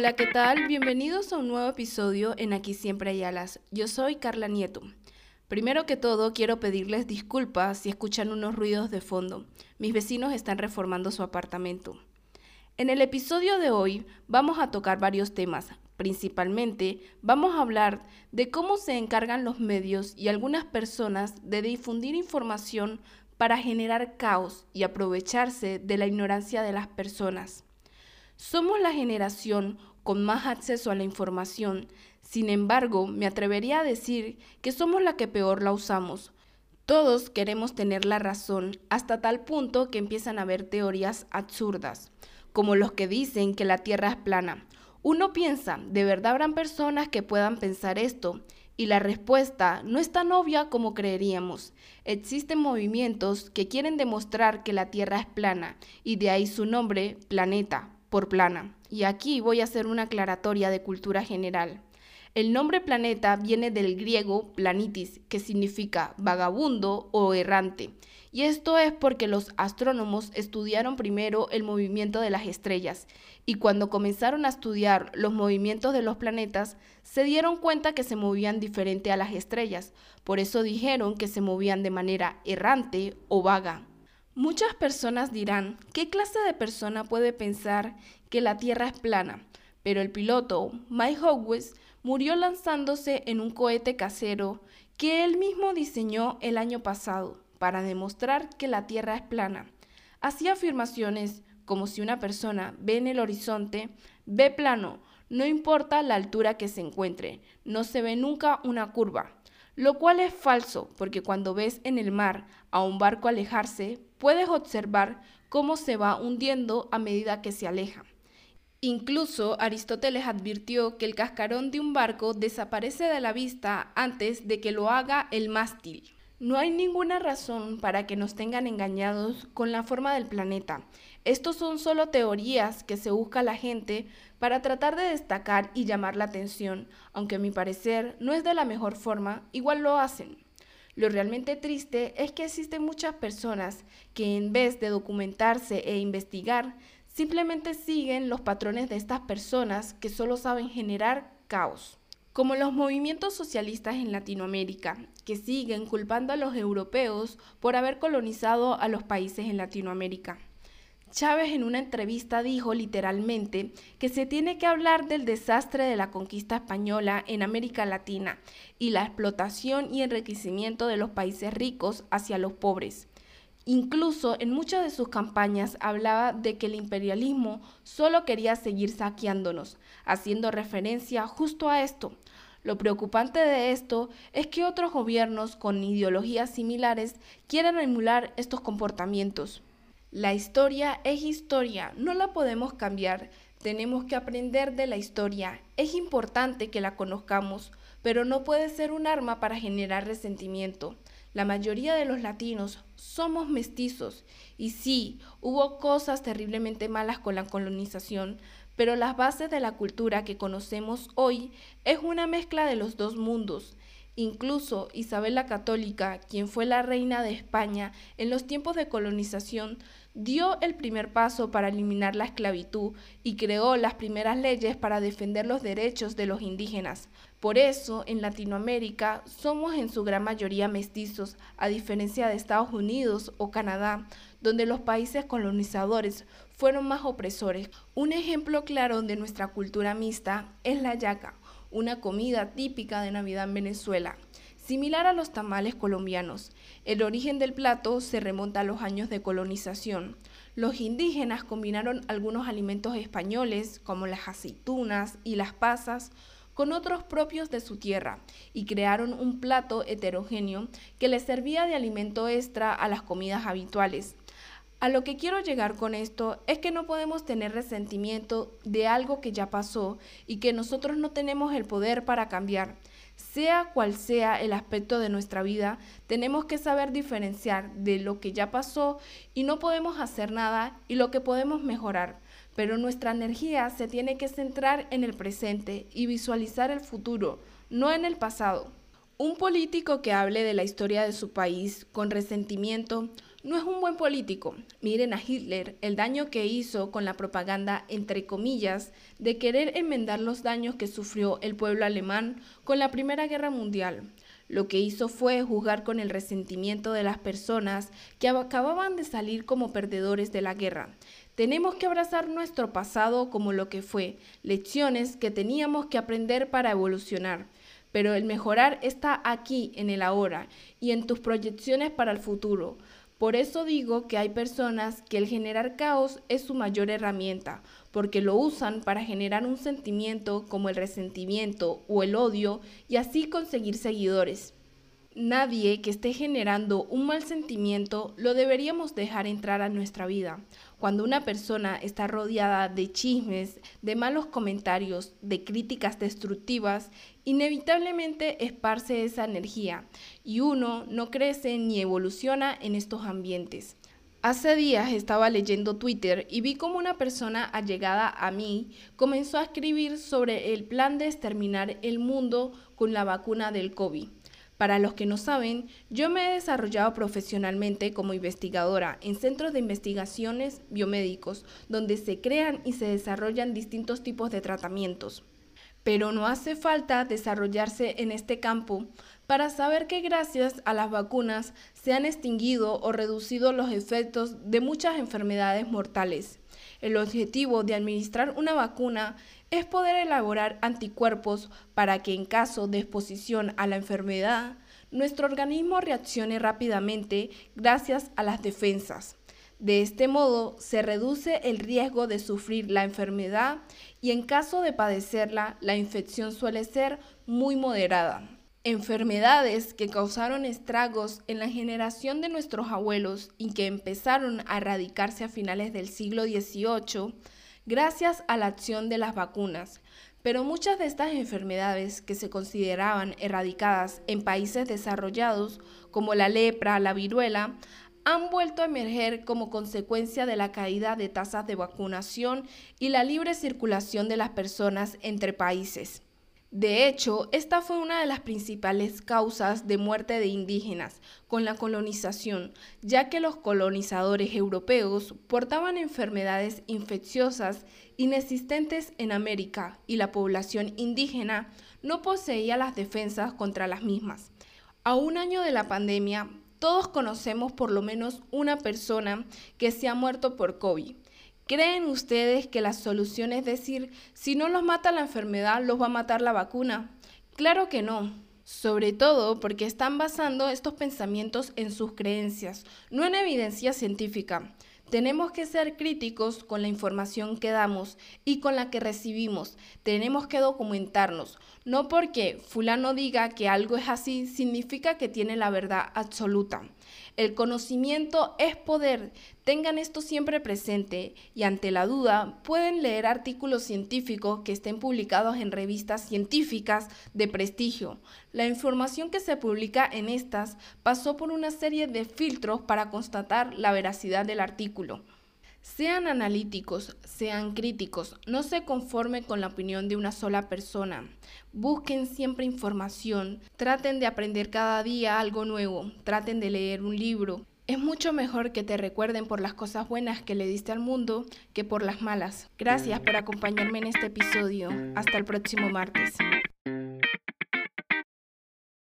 Hola, ¿qué tal? Bienvenidos a un nuevo episodio en Aquí Siempre hay alas. Yo soy Carla Nieto. Primero que todo, quiero pedirles disculpas si escuchan unos ruidos de fondo. Mis vecinos están reformando su apartamento. En el episodio de hoy vamos a tocar varios temas. Principalmente vamos a hablar de cómo se encargan los medios y algunas personas de difundir información para generar caos y aprovecharse de la ignorancia de las personas. Somos la generación con más acceso a la información, sin embargo, me atrevería a decir que somos la que peor la usamos. Todos queremos tener la razón hasta tal punto que empiezan a haber teorías absurdas, como los que dicen que la Tierra es plana. Uno piensa, ¿de verdad habrán personas que puedan pensar esto? Y la respuesta no es tan obvia como creeríamos. Existen movimientos que quieren demostrar que la Tierra es plana, y de ahí su nombre, planeta, por plana. Y aquí voy a hacer una aclaratoria de cultura general. El nombre planeta viene del griego planitis, que significa vagabundo o errante. Y esto es porque los astrónomos estudiaron primero el movimiento de las estrellas y cuando comenzaron a estudiar los movimientos de los planetas se dieron cuenta que se movían diferente a las estrellas. Por eso dijeron que se movían de manera errante o vaga. Muchas personas dirán, ¿qué clase de persona puede pensar que la Tierra es plana? Pero el piloto, Mike Howes, murió lanzándose en un cohete casero que él mismo diseñó el año pasado para demostrar que la Tierra es plana. Hacía afirmaciones como si una persona ve en el horizonte, ve plano, no importa la altura que se encuentre, no se ve nunca una curva, lo cual es falso porque cuando ves en el mar a un barco alejarse, puedes observar cómo se va hundiendo a medida que se aleja. Incluso Aristóteles advirtió que el cascarón de un barco desaparece de la vista antes de que lo haga el mástil. No hay ninguna razón para que nos tengan engañados con la forma del planeta. Estos son solo teorías que se busca la gente para tratar de destacar y llamar la atención, aunque a mi parecer no es de la mejor forma, igual lo hacen. Lo realmente triste es que existen muchas personas que en vez de documentarse e investigar, simplemente siguen los patrones de estas personas que solo saben generar caos. Como los movimientos socialistas en Latinoamérica, que siguen culpando a los europeos por haber colonizado a los países en Latinoamérica. Chávez en una entrevista dijo literalmente que se tiene que hablar del desastre de la conquista española en América Latina y la explotación y enriquecimiento de los países ricos hacia los pobres. Incluso en muchas de sus campañas hablaba de que el imperialismo solo quería seguir saqueándonos, haciendo referencia justo a esto. Lo preocupante de esto es que otros gobiernos con ideologías similares quieren emular estos comportamientos. La historia es historia, no la podemos cambiar, tenemos que aprender de la historia. Es importante que la conozcamos, pero no puede ser un arma para generar resentimiento. La mayoría de los latinos somos mestizos y sí, hubo cosas terriblemente malas con la colonización, pero las bases de la cultura que conocemos hoy es una mezcla de los dos mundos. Incluso Isabel la Católica, quien fue la reina de España en los tiempos de colonización, dio el primer paso para eliminar la esclavitud y creó las primeras leyes para defender los derechos de los indígenas. Por eso, en Latinoamérica somos en su gran mayoría mestizos, a diferencia de Estados Unidos o Canadá, donde los países colonizadores fueron más opresores. Un ejemplo claro de nuestra cultura mixta es la yaca, una comida típica de Navidad en Venezuela. Similar a los tamales colombianos, el origen del plato se remonta a los años de colonización. Los indígenas combinaron algunos alimentos españoles, como las aceitunas y las pasas, con otros propios de su tierra y crearon un plato heterogéneo que les servía de alimento extra a las comidas habituales. A lo que quiero llegar con esto es que no podemos tener resentimiento de algo que ya pasó y que nosotros no tenemos el poder para cambiar. Sea cual sea el aspecto de nuestra vida, tenemos que saber diferenciar de lo que ya pasó y no podemos hacer nada y lo que podemos mejorar. Pero nuestra energía se tiene que centrar en el presente y visualizar el futuro, no en el pasado. Un político que hable de la historia de su país con resentimiento no es un buen político. Miren a Hitler, el daño que hizo con la propaganda, entre comillas, de querer enmendar los daños que sufrió el pueblo alemán con la Primera Guerra Mundial. Lo que hizo fue jugar con el resentimiento de las personas que acababan de salir como perdedores de la guerra. Tenemos que abrazar nuestro pasado como lo que fue, lecciones que teníamos que aprender para evolucionar. Pero el mejorar está aquí, en el ahora, y en tus proyecciones para el futuro. Por eso digo que hay personas que el generar caos es su mayor herramienta, porque lo usan para generar un sentimiento como el resentimiento o el odio y así conseguir seguidores. Nadie que esté generando un mal sentimiento lo deberíamos dejar entrar a nuestra vida. Cuando una persona está rodeada de chismes, de malos comentarios, de críticas destructivas, inevitablemente esparce esa energía y uno no crece ni evoluciona en estos ambientes. Hace días estaba leyendo Twitter y vi como una persona allegada a mí comenzó a escribir sobre el plan de exterminar el mundo con la vacuna del COVID. Para los que no saben, yo me he desarrollado profesionalmente como investigadora en centros de investigaciones biomédicos, donde se crean y se desarrollan distintos tipos de tratamientos. Pero no hace falta desarrollarse en este campo para saber que gracias a las vacunas se han extinguido o reducido los efectos de muchas enfermedades mortales. El objetivo de administrar una vacuna es poder elaborar anticuerpos para que en caso de exposición a la enfermedad, nuestro organismo reaccione rápidamente gracias a las defensas. De este modo se reduce el riesgo de sufrir la enfermedad y en caso de padecerla, la infección suele ser muy moderada. Enfermedades que causaron estragos en la generación de nuestros abuelos y que empezaron a erradicarse a finales del siglo XVIII gracias a la acción de las vacunas. Pero muchas de estas enfermedades que se consideraban erradicadas en países desarrollados, como la lepra, la viruela, han vuelto a emerger como consecuencia de la caída de tasas de vacunación y la libre circulación de las personas entre países. De hecho, esta fue una de las principales causas de muerte de indígenas con la colonización, ya que los colonizadores europeos portaban enfermedades infecciosas inexistentes en América y la población indígena no poseía las defensas contra las mismas. A un año de la pandemia, todos conocemos por lo menos una persona que se ha muerto por COVID. ¿Creen ustedes que la solución es decir, si no los mata la enfermedad, los va a matar la vacuna? Claro que no. Sobre todo porque están basando estos pensamientos en sus creencias, no en evidencia científica. Tenemos que ser críticos con la información que damos y con la que recibimos. Tenemos que documentarnos. No porque fulano diga que algo es así significa que tiene la verdad absoluta. El conocimiento es poder. Tengan esto siempre presente y ante la duda pueden leer artículos científicos que estén publicados en revistas científicas de prestigio. La información que se publica en estas pasó por una serie de filtros para constatar la veracidad del artículo. Sean analíticos, sean críticos, no se conformen con la opinión de una sola persona. Busquen siempre información, traten de aprender cada día algo nuevo, traten de leer un libro. Es mucho mejor que te recuerden por las cosas buenas que le diste al mundo que por las malas. Gracias por acompañarme en este episodio. Hasta el próximo martes.